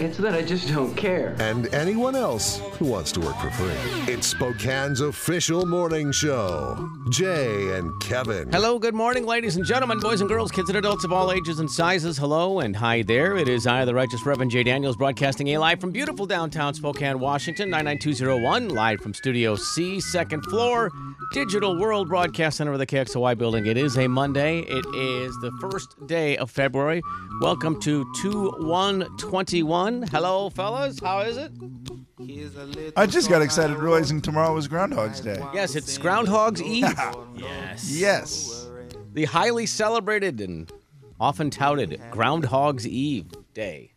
it's that I just don't care. and anyone else who wants to work for free. It's Spokane's official morning show. Jay and Kevin. Hello, good morning, ladies and gentlemen, boys and girls, kids and adults of all ages and sizes. Hello and hi there. It is I, the Righteous Reverend Jay Daniels, broadcasting a live from beautiful downtown Spokane, Washington, 99201, live from Studio C, second floor, Digital World Broadcast Center of the KXLY building. It is a Monday. It is the first day of February. Welcome to 2121. Hello, fellas. How is it? I just got excited realizing tomorrow was Groundhog's Day. Yes, it's Groundhog's Eve. Yes. Yes. the highly celebrated and often touted Groundhog's Eve Day.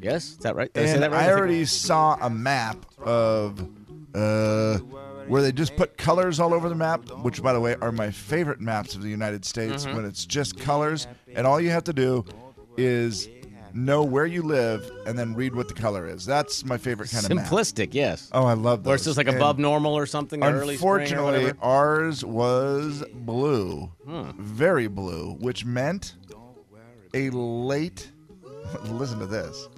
Yes, is that right? Did I And that right? I already saw a map of uh, where they just put colors all over the map, which, by the way, are my favorite maps of the United States Mm-hmm. when it's just colors. And all you have to do is know where you live and then read what the color is. That's my favorite kind of map. simplistic. Yes. Oh, I love those. Where it's just like And above normal or something. or early spring or Unfortunately, whatever. ours was blue, Hmm. very blue, which meant a late. Listen to this.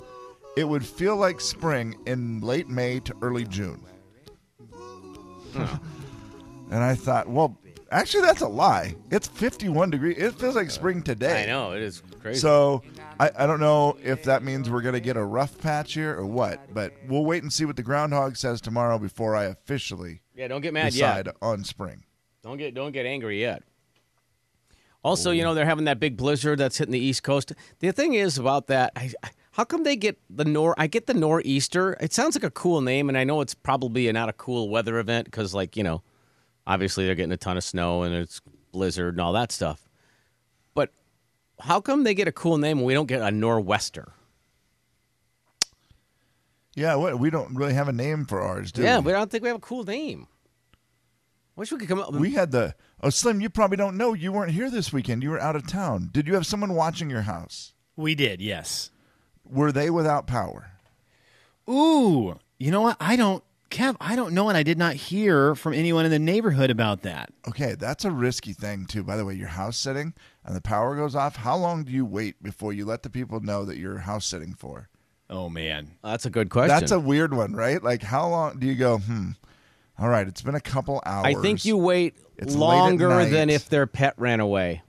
It would feel like spring in late May to early June. and I thought, well, actually, that's a lie. It's 51 degrees. It feels like spring today. I know it is crazy. So I, I don't know if that means we're going to get a rough patch here or what, but we'll wait and see what the groundhog says tomorrow before I officially yeah, don't get mad decide yet. on spring. Don't get don't get angry yet. Also, you know they're having that big blizzard that's hitting the East Coast. The thing is about that, I, how come they get the nor? I get the nor'easter. It sounds like a cool name, and I know it's probably not a cool weather event because, like you know, obviously they're getting a ton of snow and it's blizzard and all that stuff. But how come they get a cool name and we don't get a nor'wester? Yeah, what, we don't really have a name for ours, do yeah, we? we don't think we have a cool name. Wish we could come up. with We had the oh Slim. You probably don't know. You weren't here this weekend. You were out of town. Did you have someone watching your house? We did, yes. Were they without power? Ooh, you know what? I don't, Kev, I don't know, and I did not hear from anyone in the neighborhood about that. Okay, that's a risky thing too. By the way, you're house sitting and the power goes off. How long do you wait before you let the people know that you're house sitting for? Oh man, That's a good question. That's a weird one, right? Like, how long do you go? Hmm. All right, it's been a couple hours. I think you wait It's longer than if their pet ran away.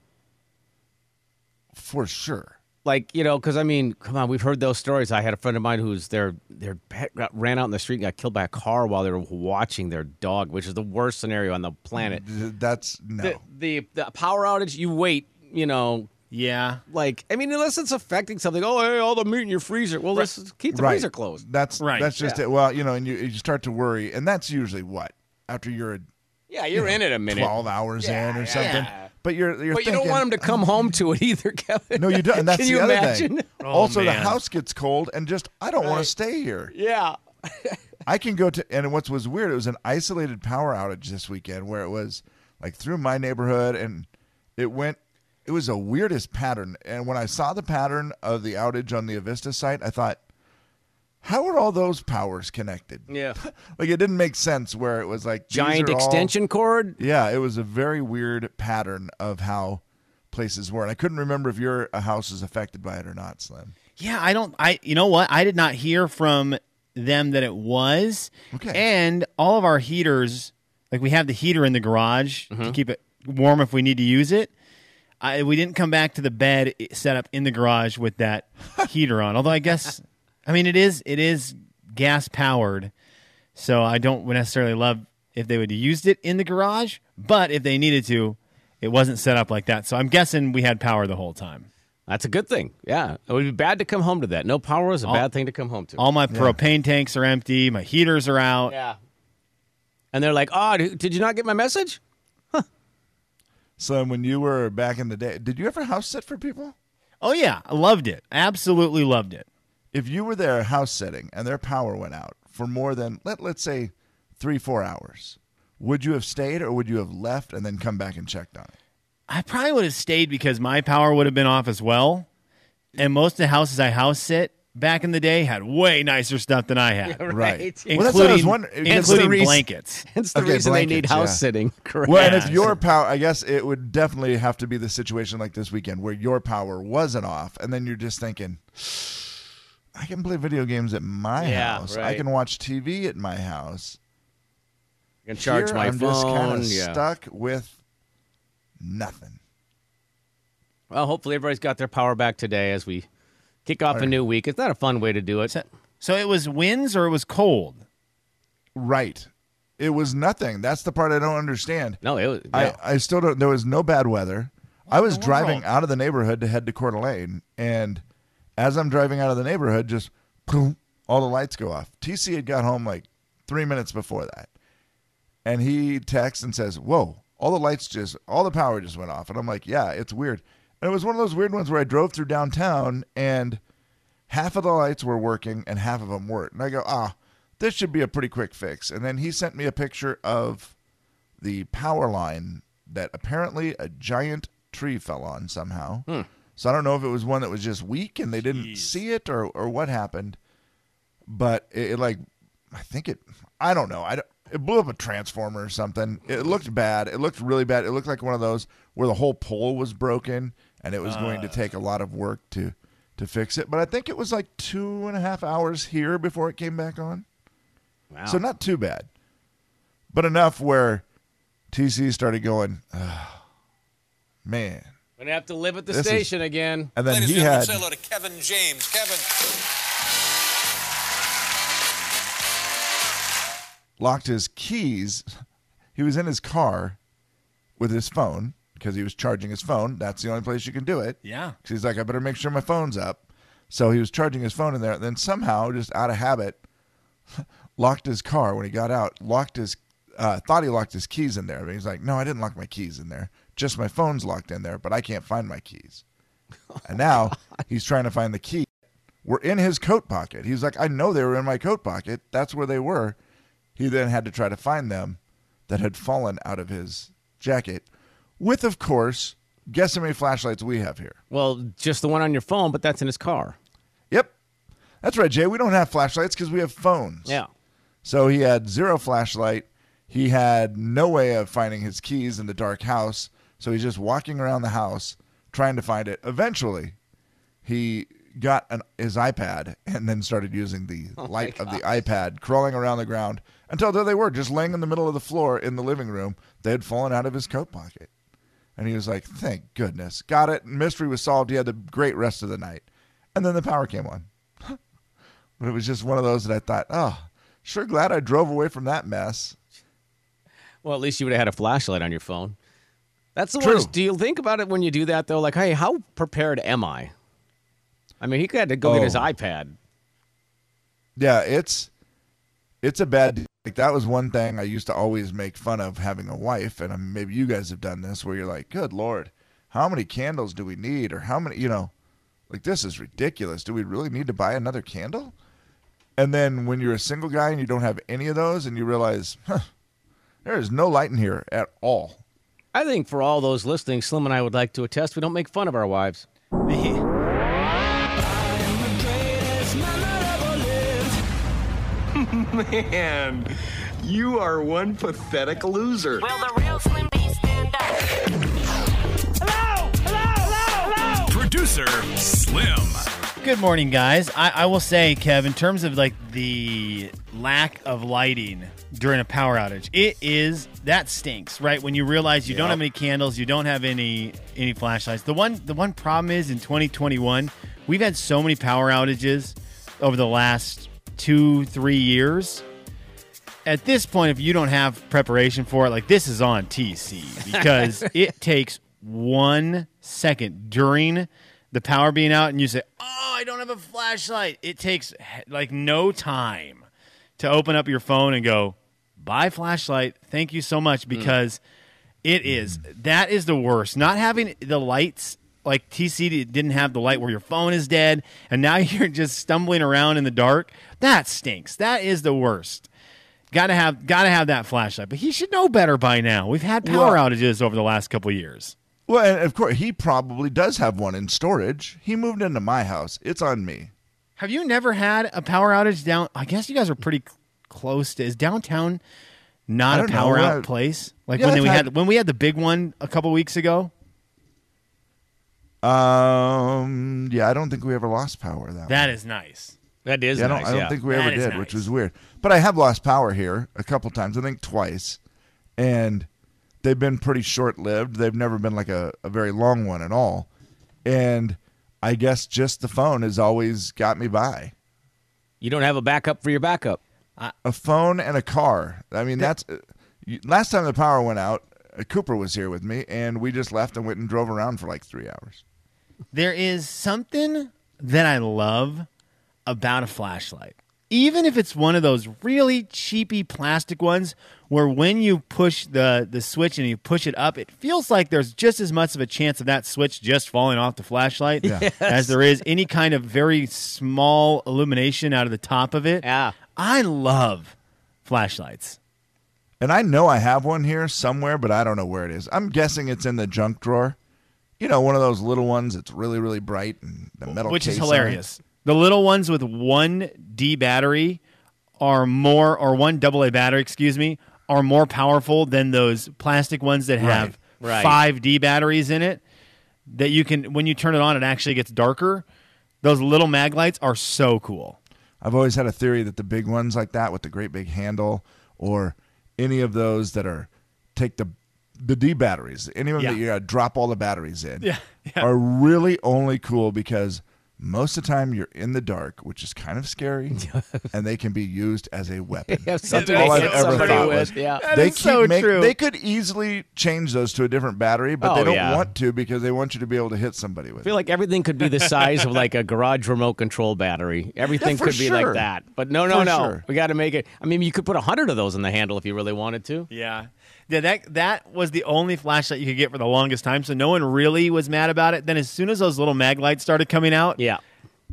for sure. Like you know, because I mean, come on, we've heard those stories. I had a friend of mine who's their their pet got, ran out in the street, and got killed by a car while they were watching their dog, which is the worst scenario on the planet. That's no. The, the the power outage, you wait, you know, yeah, like I mean, unless it's affecting something. Oh, hey, all the meat in your freezer. Well, let's keep the right. freezer closed. That's Right, That's just yeah. it. Well, you know, and you, you start to worry, and that's usually what after you're Yeah, you're in it a minute. twelve hours Yeah, in or yeah. something. But you're you're but you don't want them to come home to it either, Kevin. No, you don't. And that's Can the you other imagine? thing. Oh, also, the house gets cold, and just I don't want to stay here. Yeah. I can go to, and what was weird, it was an isolated power outage this weekend where it was like through my neighborhood, and it went. It was a weirdest pattern, and when I saw the pattern of the outage on the Avista site, I thought, how are all those powers connected? Yeah. like it didn't make sense where it was like Giant are all- extension cord. Yeah, it was a very weird pattern of how places were, and I couldn't remember if your uh, house is affected by it or not, Slim. yeah. I don't. I, you know what? I did not hear from them that it was. Okay. And all of our heaters, like we have the heater in the garage Mm-hmm. to keep it warm if we need to use it. I, we didn't come back to the bed set up in the garage with that heater on. Although I guess, I mean, it is it is gas powered, so I don't necessarily love if they would have used it in the garage. But if they needed to, it wasn't set up like that. So I'm guessing we had power the whole time. That's a good thing. Yeah. It would be bad to come home to that. No power is a All- bad thing to come home to. All my propane tanks are empty. My heaters are out. yeah. And they're like, oh, did you not get my message? So when you were back in the day, did you ever house sit for people? Oh yeah, I loved it. Absolutely loved it. If you were there house sitting and their power went out for more than let let's say three four hours, would you have stayed or would you have left and then come back and checked on it? I probably would have stayed because my power would have been off as well. And most of the houses I house sit back in the day had way nicer stuff than I had, Right. including, Well, that's what I was wondering. because- including reason- blankets. That's the Okay, reason they need house yeah. sitting. Correct. Well, and if your power, I guess it would definitely have to be the situation like this weekend where your power wasn't off, and then you're just thinking, I can play video games at my Yeah, house. I can watch TV at my house. I can charge Here, my I'm phone. just kind of yeah. stuck with nothing. Well, hopefully everybody's got their power back today as we kick off a new week. It's not a fun way to do it. So, so it was winds or it was cold. Right. It was nothing. That's the part I don't understand. No, it was. yeah. I, I still don't. There was no bad weather. I was driving out of the neighborhood to head to Coeur d'Alene, and as I'm driving out of the neighborhood, just boom, all the lights go off. TC had got home like three minutes before that, and he texts and says, "Whoa, all the lights just, all the power just went off." And I'm like, "Yeah, it's weird." And it was one of those weird ones where I drove through downtown and half of the lights were working and half of them weren't. And I go, "Ah, this should be a pretty quick fix." And then he sent me a picture of the power line that apparently a giant tree fell on somehow. So I don't know if it was one that was just weak and they didn't see it or or what happened. But it, it like I think it I don't know. I don't- it blew up a transformer or something. It looked bad. It looked really bad. It looked like one of those where the whole pole was broken and it was going to take a lot of work to to fix it. But I think it was like two and a half hours here before it came back on. wow. So not too bad, but enough where TC started going, "Ah, man. Gonna have to live at the This is- station again. And then Ladies he and gentlemen, had say hello to Kevin James. Kevin. locked his keys. He was in his car with his phone because he was charging his phone. That's the only place you can do it. Yeah. 'Cause he's like, I better make sure my phone's up. So he was charging his phone in there. And then somehow, just out of habit, locked his car when he got out. Locked his, uh, thought he locked his keys in there. But he's like, no, I didn't lock my keys in there. Just my phone's locked in there, but I can't find my keys. And now oh, he's trying to find the key. Were in his coat pocket. He's like, I know they were in my coat pocket. That's where they were. He then had to try to find them that had fallen out of his jacket. With, of course, guess how many flashlights we have here? Well, just the one on your phone, but that's in his car. Yep. That's right, Jay. We don't have flashlights because we have phones. Yeah. So he had zero flashlight. He had no way of finding his keys in the dark house. So he's just walking around the house trying to find it. Eventually, he got an, his iPad and then started using the oh light of the iPad, crawling around the ground until there they were, just laying in the middle of the floor in the living room. They had fallen out of his coat pocket. And he was like, thank goodness. Got it. Mystery was solved. He had the great rest of the night. And then the power came on. but it was just one of those that I thought, oh, sure glad I drove away from that mess. Well, at least you would have had a flashlight on your phone. That's the True. worst. Do you think about it when you do that though? Like, hey, how prepared am I? I mean, he had to go get his Oh. iPad. Yeah, it's it's a bad like that was one thing I used to always make fun of having a wife and um, maybe you guys have done this where you're like, "Good lord, how many candles do we need or how many, you know, like this is ridiculous. Do we really need to buy another candle?" And then when you're a single guy and you don't have any of those and you realize, huh, there is no light in here at all. I think for all those listening, Slim and I would like to attest we don't make fun of our wives. Man, you are one pathetic loser. Will the real Slim B stand up? Hello! Hello! Hello! Hello! Producer Slim. Good morning, guys. I, I will say, Kev, in terms of like the lack of lighting during a power outage, it is that stinks, right? When you realize you don't Yep. have any candles, you don't have any any flashlights. The one the one problem is in 2021, we've had so many power outages over the last two three years. At this point, if you don't have preparation for it, like this is on TC because it takes one second during the power being out and you say, Oh, I don't have a flashlight. It takes like no time to open up your phone and go, Buy flashlight. Thank you so much mm. because It is. That is the worst. Not having the lights like TC didn't have the light where your phone is dead, and now you're just stumbling around in the dark. That stinks. That is the worst. Got to have got to have that flashlight. But he should know better by now. We've had power Well- outages over the last couple of years. Well, and of course, he probably does have one in storage. He moved into my house. It's on me. Have you never had a power outage down? I guess you guys are pretty c- close to. Is downtown not a don't know. power out I've- place? Like Yeah, when we had, had- when we had the big one a couple weeks ago. Um, yeah, I don't think we ever lost power that. That is nice. That is yeah, I don't, nice. I don't yeah. think we That ever did, nice. which was weird. But I have lost power here a couple times. I think twice, and they've been pretty short lived. They've never been like a, a very long one at all. And I guess just the phone has always got me by. You don't have a backup for your backup. A phone and a car. I mean, that's uh, last time the power went out. uh, Cooper was here with me, and we just left and went and drove around for like three hours. There is something that I love about a flashlight. Even if it's one of those really cheapy plastic ones where when you push the, the switch and you push it up, it feels like there's just as much of a chance of that switch just falling off the flashlight Yeah. as there is any kind of very small illumination out of the top of it. Yeah. I love flashlights. And I know I have one here somewhere, but I don't know where it is. I'm guessing it's in the junk drawer. You know, one of those little ones that's really, really bright and the metal which is case on hilarious. The little ones with one D battery are more, or one AA battery, excuse me, are more powerful than those plastic ones that have Right, right. five D batteries in it. That you can, when you turn it on, it actually gets darker. Those little mag lights are so cool. I've always had a theory that the big ones like that with the great big handle or any of those that are take the the D batteries, any of them Yeah. that you gotta drop all the batteries in, Yeah, yeah. are really only cool because most of the time you're in the dark, which is kind of scary, and they can be used as a weapon. have something That's all I've ever somebody thought with, was yeah. That they is so make- true. They could easily change those to a different battery, but Oh, they don't yeah. want to because they want you to be able to hit somebody with I feel like everything could be the size of like a garage remote control battery. Everything for could be like that. But no, no, For no. sure. We got to make it. I mean, you could put a hundred of those in the handle if you really wanted to. Yeah. Yeah, that that was the only flashlight you could get for the longest time, so no one really was mad about it. Then as soon as those little mag lights started coming out, Yeah.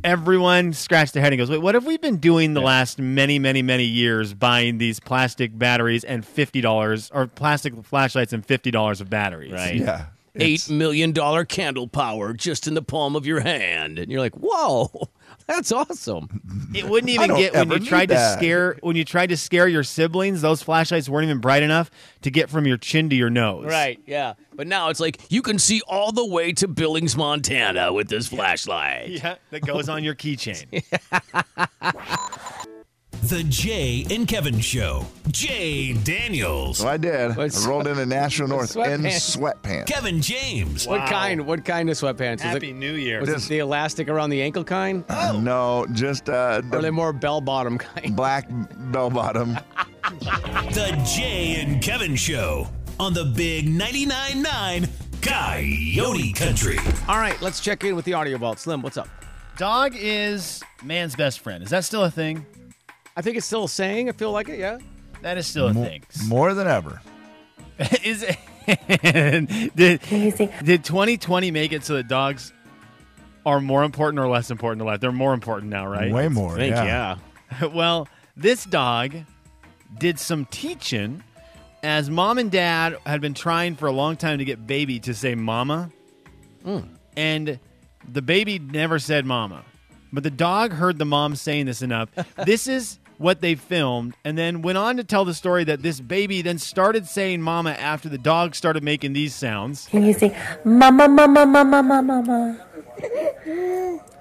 everyone scratched their head and goes, "Wait, what have we been doing the last many, many, many years buying these plastic batteries and fifty dollars or plastic flashlights and fifty dollars of batteries?" Right. Yeah. Eight million dollar candle power just in the palm of your hand, and you're like, "Whoa, that's awesome!" It wouldn't even get when you tried to that. scare when you tried to scare your siblings. Those flashlights weren't even bright enough to get from your chin to your nose. Right? Yeah. But now it's like you can see all the way to Billings, Montana, with this flashlight. Yeah, that goes on your keychain. The Jay and Kevin Show. Jay Daniels. So I did. What's- I rolled into National North in Sweatpants. sweatpants. Kevin James. What kind? What kind of sweatpants? Happy Is it, New Year. was it the elastic around the ankle kind, Oh. No, just uh, or are they the more bell bottom kind? black bell bottom. The Jay and Kevin Show on the Big 99.9 9 Coyote Country. All right, let's check in with the audio vault. Slim, what's up? Dog is man's best friend. Is that still a thing? I think it's still a saying. I feel like it. Yeah. That is still a thing. More than ever. is it, did, did 2020 make it so that dogs are more important or less important to life? They're more important now, right? Way more. I think yeah. yeah. well, this dog did some teaching as mom and dad had been trying for a long time to get baby to say mama. Hmm. And the baby never said mama. But the dog heard the mom saying this enough. this is what they filmed and then went on to tell the story that this baby then started saying mama after the dog started making these sounds. Can you say mama, mama, mama, mama, mama?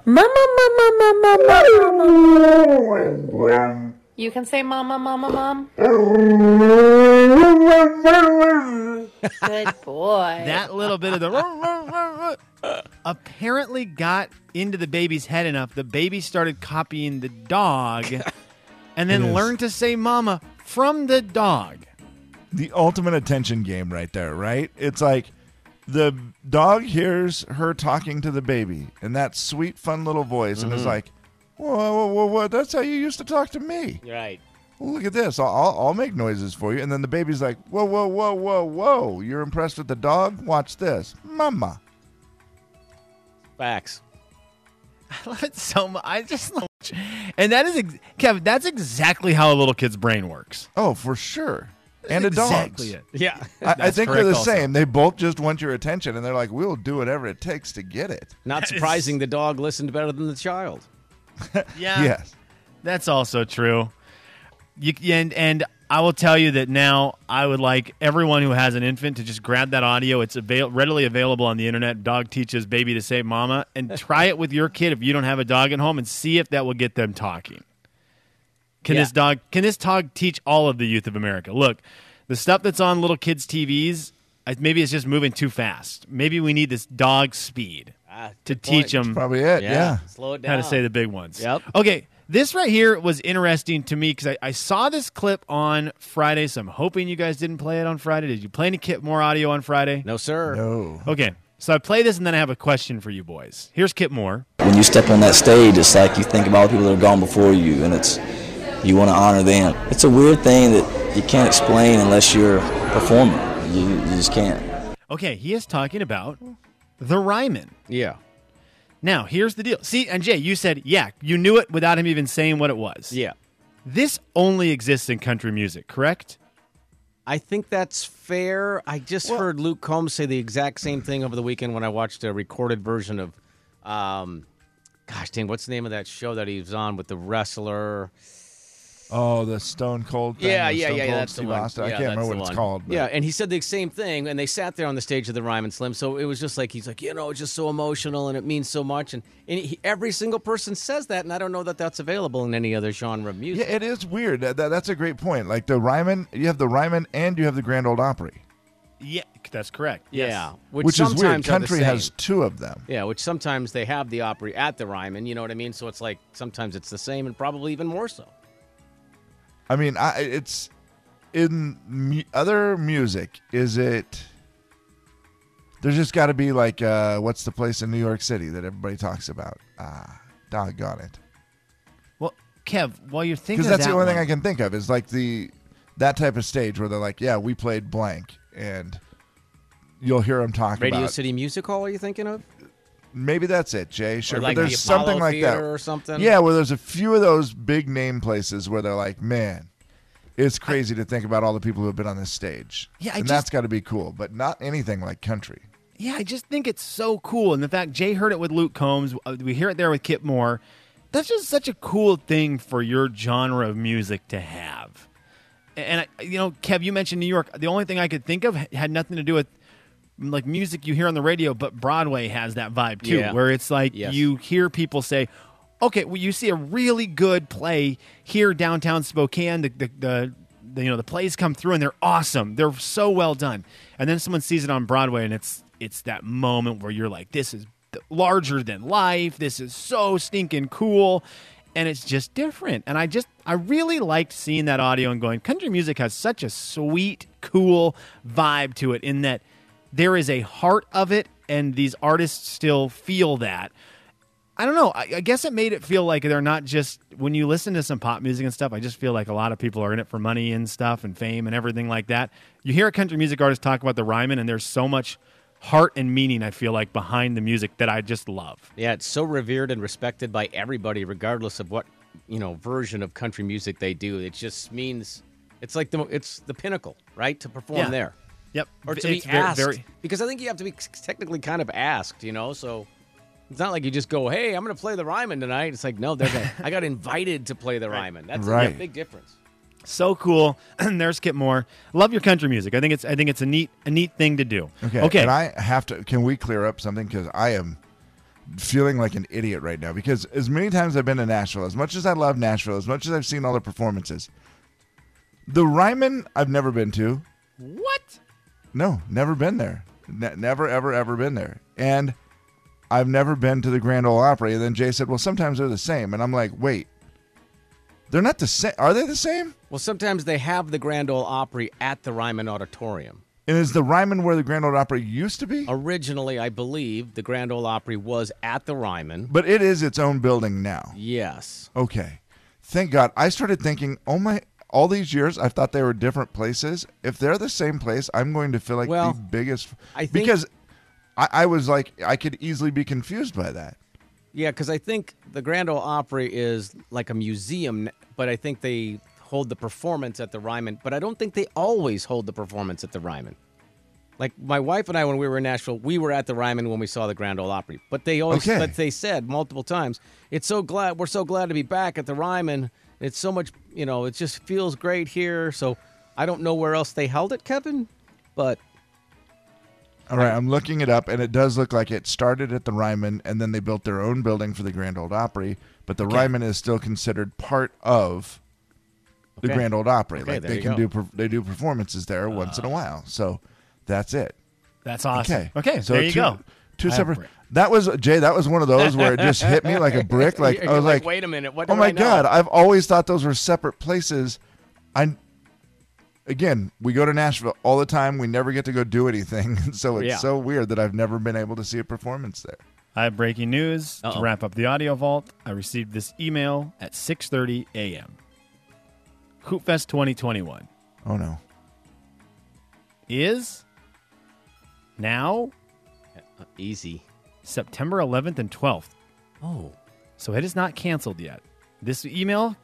Mama, mama, mama, mama. You can say mama, mama, mom. Good boy. that little bit of the apparently got into the baby's head enough. The baby started copying the dog and then learn to say mama from the dog. The ultimate attention game right there, right? It's like the dog hears her talking to the baby in that sweet, fun little voice and is mm-hmm. like, whoa, whoa, whoa, whoa, that's how you used to talk to me. Right. look at this. I'll, I'll, I'll make noises for you. And then the baby's like, whoa, whoa, whoa, whoa, whoa. You're impressed with the dog? Watch this. Mama. Facts. I love it so much. I just love And that is, ex- Kevin, that's exactly how a little kid's brain works. Oh, for sure. And a dog's. exactly it. Yeah. I, I think they're the also. same. They both just want your attention, and they're like, "We'll do whatever it takes to get it." Not surprising the dog listened better than the child. Yeah. Yes. That's also true. You and and I will tell you that now I would like everyone who has an infant to just grab that audio. It's avail- readily available on the internet. Dog teaches baby to say mama and try it with your kid if you don't have a dog at home and see if that will get them talking. Can Yeah. this dog can this dog teach all of the youth of America? Look, the stuff that's on little kids' TVs, maybe it's just moving too fast. Maybe we need this dog speed Ah, to point. teach them Probably it. Yeah. Slow it down. how to say the big ones. Yep. Okay, this right here was interesting to me because I, I saw this clip on Friday, so I'm hoping you guys didn't play it on Friday. Did you play any Kip Moore audio on Friday? No, sir. No. Okay, so I play this and then I have a question for you boys. Here's Kip Moore. When you step on that stage, it's like you think about all the people that have gone before you, and it's you want to honor them. It's a weird thing that you can't explain unless you're a performer. You, you just can't. Okay, he is talking about the Ryman. Yeah. Now, here's the deal. See, and Jay, you said, yeah, you knew it without him even saying what it was. Yeah. This only exists in country music, correct? I think that's fair. I just heard Luke Combs say the exact same thing over the weekend when I watched a recorded version of, um, gosh dang, what's the name of that show that he was on with the wrestler? Oh, the Stone Cold. Thing, Yeah, the yeah, Stone yeah, Cold that's the one. Austin. I Yeah, can't that's remember the what it's one. called. but- Yeah, and he said the same thing, and they sat there on the stage of the Ryman Slim. So it was just like he's like, you know, it's just so emotional, and it means so much, and, and he, every single person says that, and I don't know that that's available in any other genre of music. Yeah, it is weird. That, that- that's a great point. Like the Ryman, you have the Ryman and you have the Grand Ole Opry, Yeah, that's correct. Yeah, which, which, is weird. are the Country same. has two of them. Yeah, which sometimes they have the Opry at the Ryman. You know what I mean? So it's like sometimes it's the same, and probably even more so. I mean, I, it's in mu- other music. Is it? There's just got to be like, uh, what's the place in New York City that everybody talks about? Ah, doggone it. Well, Kev, while you're thinking Because that's that the only one, thing I can think of is like the that type of stage where they're like, yeah, we played blank, and you'll hear them talk Radio about. City Music Hall? Are you thinking of? Maybe that's it, Jay. Sure, like but the there's something like that, or something? Yeah, where there's a few of those big name places where they're like, man, it's crazy to think about all the people who have been on this stage. Yeah, I and just- that's got to be cool, but not anything like country. Yeah, I just think it's so cool. And the fact Jay heard it with Luke Combs, uh, we hear it there with Kip Moore. That's just such a cool thing for your genre of music to have. And I, you know, Kev, you mentioned New York. The only thing I could think of had nothing to do with like music you hear on the radio, but Broadway has that vibe too, Yeah. where it's like Yes. you hear people say, "Okay, well, you see a really good play here downtown Spokane. The, the the the you know the plays come through and they're awesome. They're so well done. And then someone sees it on Broadway and it's it's that moment where you're like, this is larger than life. This is so stinking cool. And it's just different. And I just, I really liked seeing that audio and going, country music has such a sweet, cool vibe to it in that there is a heart of it and these artists still feel that. I don't know. I, I guess it made it feel like they're not just when you listen to some pop music and stuff. I just feel like a lot of people are in it for money and stuff and fame and everything like that. You hear a country music artist talk about the Ryman, and there's so much heart and meaning. I feel like behind the music that I just love. Yeah, it's so revered and respected by everybody, regardless of what you know version of country music they do. It just means it's like the it's the pinnacle, right? To perform Yeah. there, Yep. or to It's be asked, very- because I think you have to be technically kind of asked, you know. So it's not like you just go, "Hey, I'm going to play the Ryman tonight." It's like, no, there's a, I got invited to play the Ryman. That's a Right. big difference. so cool. And there's Kip Moore. Love your country music. I think it's I think it's a neat a neat thing to do. Okay. Okay. And I have to. Can we clear up something? Because I am feeling like an idiot right now. Because as many times I've been to Nashville, as much as I love Nashville, as much as I've seen all the performances, the Ryman I've never been to. what? No, never been there. Ne- never, ever, ever been there. And I've never been to the Grand Ole Opry. And then Jay said, "Well, sometimes they're the same." And I'm like, "Wait, they're not the same. Are they the same?" Well, sometimes they have the Grand Ole Opry at the Ryman Auditorium. And is the Ryman where the Grand Ole Opry used to be? Originally, I believe the Grand Ole Opry was at the Ryman. But it is its own building now. Yes. Okay. Thank God. I started thinking, oh my, all these years, I've thought they were different places. If they're the same place, I'm going to feel like Well, the biggest. I think- because I, I was like, I could easily be confused by that. Yeah, because I think the Grand Ole Opry is like a museum, but I think they hold the performance at the Ryman. But I don't think they always hold the performance at the Ryman. Like my wife and I, when we were in Nashville, we were at the Ryman when we saw the Grand Ole Opry. But they always, Okay. but they said multiple times, "It's so glad we're so glad to be back at the Ryman. It's so much, you know, it just feels great here." So I don't know where else they held it, Kevin, but All right, I'm looking it up, and it does look like it started at the Ryman, and then they built their own building for the Grand Ole Opry. But the Ryman is still considered part of the Okay. Grand Ole Opry. Okay, like they can go. do they do performances there once in a ah. while. So that's it. That's awesome. Okay. Okay, So there you two, go. Two separate. Brick. That was Jay. That was one of those where it just hit me like a brick. Like You're I was like, like, "Wait a minute, what Oh my I god! I've always thought those were separate places. I again, we go to Nashville all the time. We never get to go do anything, so it's Yeah. so weird that I've never been able to see a performance there. I have breaking news Uh-oh. to wrap up the audio vault. I received this email at 6:30 a.m. Hoopfest 2021 Oh no! is now uh, easy. September 11th and 12th. Oh, So it is not canceled yet. This email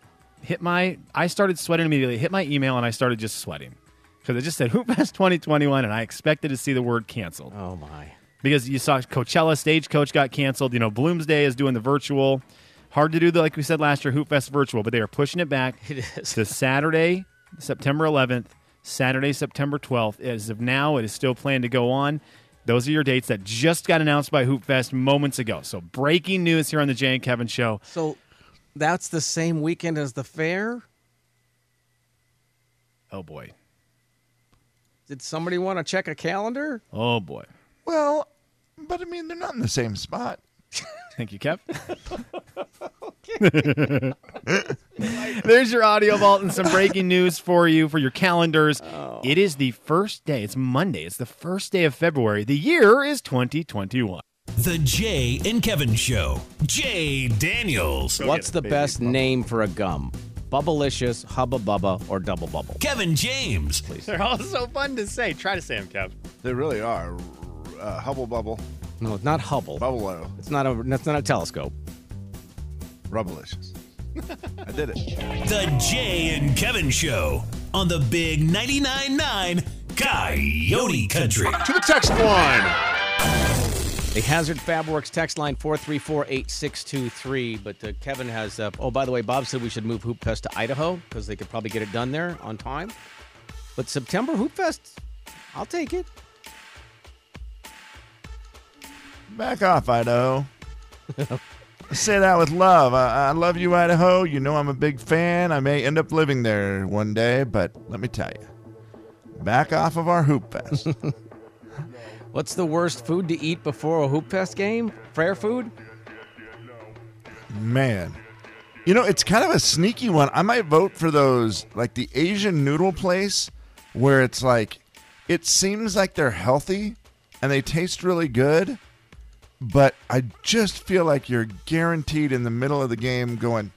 hit my. I started sweating immediately. Hit my email and I started just sweating because it just said Hoopfest 2021, and I expected to see the word canceled oh my. because you saw Coachella Stagecoach got canceled. You know, Bloomsday is doing the virtual. Hard to do the like we said last year, Hoopfest virtual, but they are pushing it back It is. to Saturday, September 11th, Saturday, September 12th. As of now, it is still planned to go on. Those are your dates that just got announced by Hoopfest moments ago. So breaking news here on the Jay and Kevin Show. So that's the same weekend as the fair? Oh boy. Did somebody want to check a calendar? Oh boy. Well, but I mean, they're not in the same spot. Thank you, Kev. There's your audio vault and some breaking news for you for your calendars. It is the first day. It's Monday. It's the first day of February. The year is 2021. The Jay and Kevin Show. Jay Daniels. What's the best name for a gum? Bubblicious, Hubba Bubba, or Double Bubble? Kevin James. Please. They're all so fun to say. Try to say them, Kev. They really are. Uh, Hubble Bubble, No, it's not Hubble. Bubble It's not a. That's not a telescope. Rubblicious. I did it. The Jay and Kevin Show on the Big 99.9 9 Coyote Country. To the text line. The Hazard Fabworks text line 434-8623. But uh, Kevin has. Uh, oh, by the way, Bob said we should move Hoop Fest to Idaho because they could probably get it done there on time. But September Hoop Fest, I'll take it. Back off, Idaho. Say that with love. I, I love you, Idaho. You know I'm a big fan. I may end up living there one day, but let me tell you, back off of our hoop fest. What's the worst food to eat before a Hoop Fest game? Fair food? Man, you know it's kind of a sneaky one. I might vote for those, like the Asian noodle place, where it's like, it seems like they're healthy and they taste really good, but I just feel like you're guaranteed in the middle of the game going,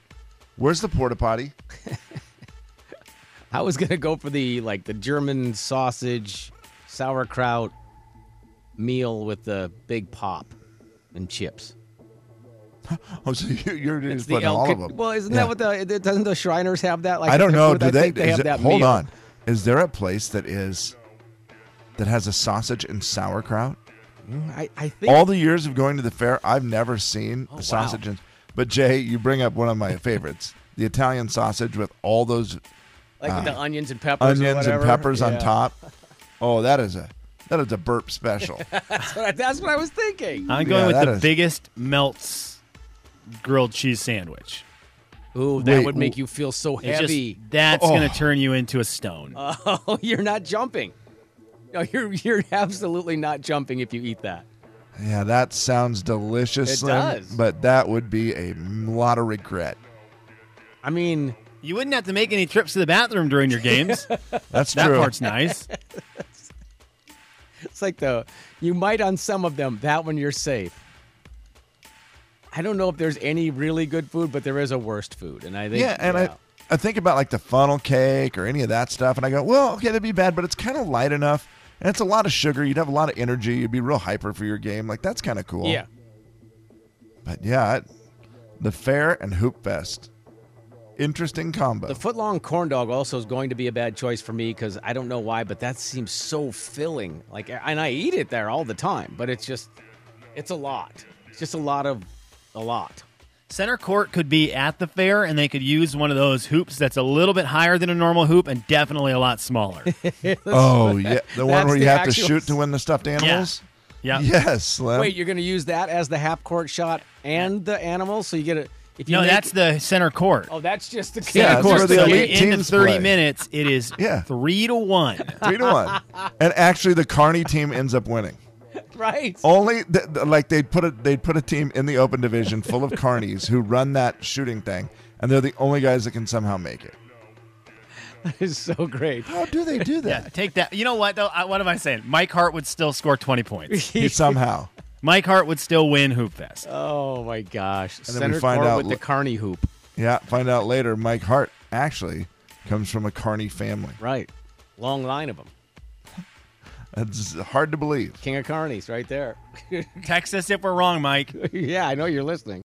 "Where's the porta potty?" I was gonna go for the like the German sausage, sauerkraut meal with the big pop and chips. Oh, so you- you're just putting all of them. Well, isn't Yeah. that what the doesn't the Shriners have that? Like I don't know. Do they? they have it- that hold meal. on. Is there a place that is that has a sausage and sauerkraut? Mm, I, I think All the years of going to the fair, I've never seen Oh, a sausage and. But Jay, you bring up one of my favorites: the Italian sausage with all those like uh, the onions and peppers, or onions and whatever. peppers on top. Oh, that is a that is a burp special. That's what I, that's what I was thinking. I'm going Yeah, with the is- biggest melts grilled cheese sandwich. Ooh, that Wait, would make you feel so It's just- heavy. that's Oh. going to turn you into a stone. Oh, you're not jumping. No, you're you're absolutely not jumping if you eat that. yeah, that sounds delicious. It Slim, does. but that would be a lot of regret. I mean, you wouldn't have to make any trips to the bathroom during your games. That's true. that true. part's nice. it's like the you might on some of them. That one you're safe. I don't know if there's any really good food, but there is a worst food, and I think yeah, and yeah. I I think about like the funnel cake or any of that stuff, and I go, well, okay, that'd be bad, but it's kind of light enough, and it's a lot of sugar. You'd have a lot of energy. You'd be real hyper for your game. Like that's kind of cool. Yeah. But yeah, it, the fair and hoop fest, interesting combo. The footlong corn dog also is going to be a bad choice for me because I don't know why, but that seems so filling. Like, and I eat it there all the time, but it's just, it's a lot. It's just a lot of, a lot. Center court could be at the fair, and they could use one of those hoops that's a little bit higher than a normal hoop and definitely a lot smaller. oh yeah, the one where you the have to shoot to win the stuffed animals. Yeah. Yes, Slim. Wait, you're going to use that as the half court shot and the animals, so you get it. If you no, make- that's the center court. Oh, that's just the Yeah, Center that's court. where the So elite at the end of teams 30 play. minutes, it is Yeah. three to one. three to one, and actually the Carney team ends up winning. right. Only th- th- like they'd put a they'd put a team in the open division full of carnies who run that shooting thing, and they're the only guys that can somehow make it. That is so great. How do they do Yeah, that? take that. You know what though? I, what am I saying? Mike Hart would still score 20 points. He somehow. Mike Hart would still win Hoop Fest. Oh my gosh! then we find court out with the l- carny hoop. Yeah, find out later. Mike Hart actually comes from a carny family. Right. Long line of them. That's hard to believe. King of carnies, right there. Text us if we're wrong, Mike. yeah, I know you're listening.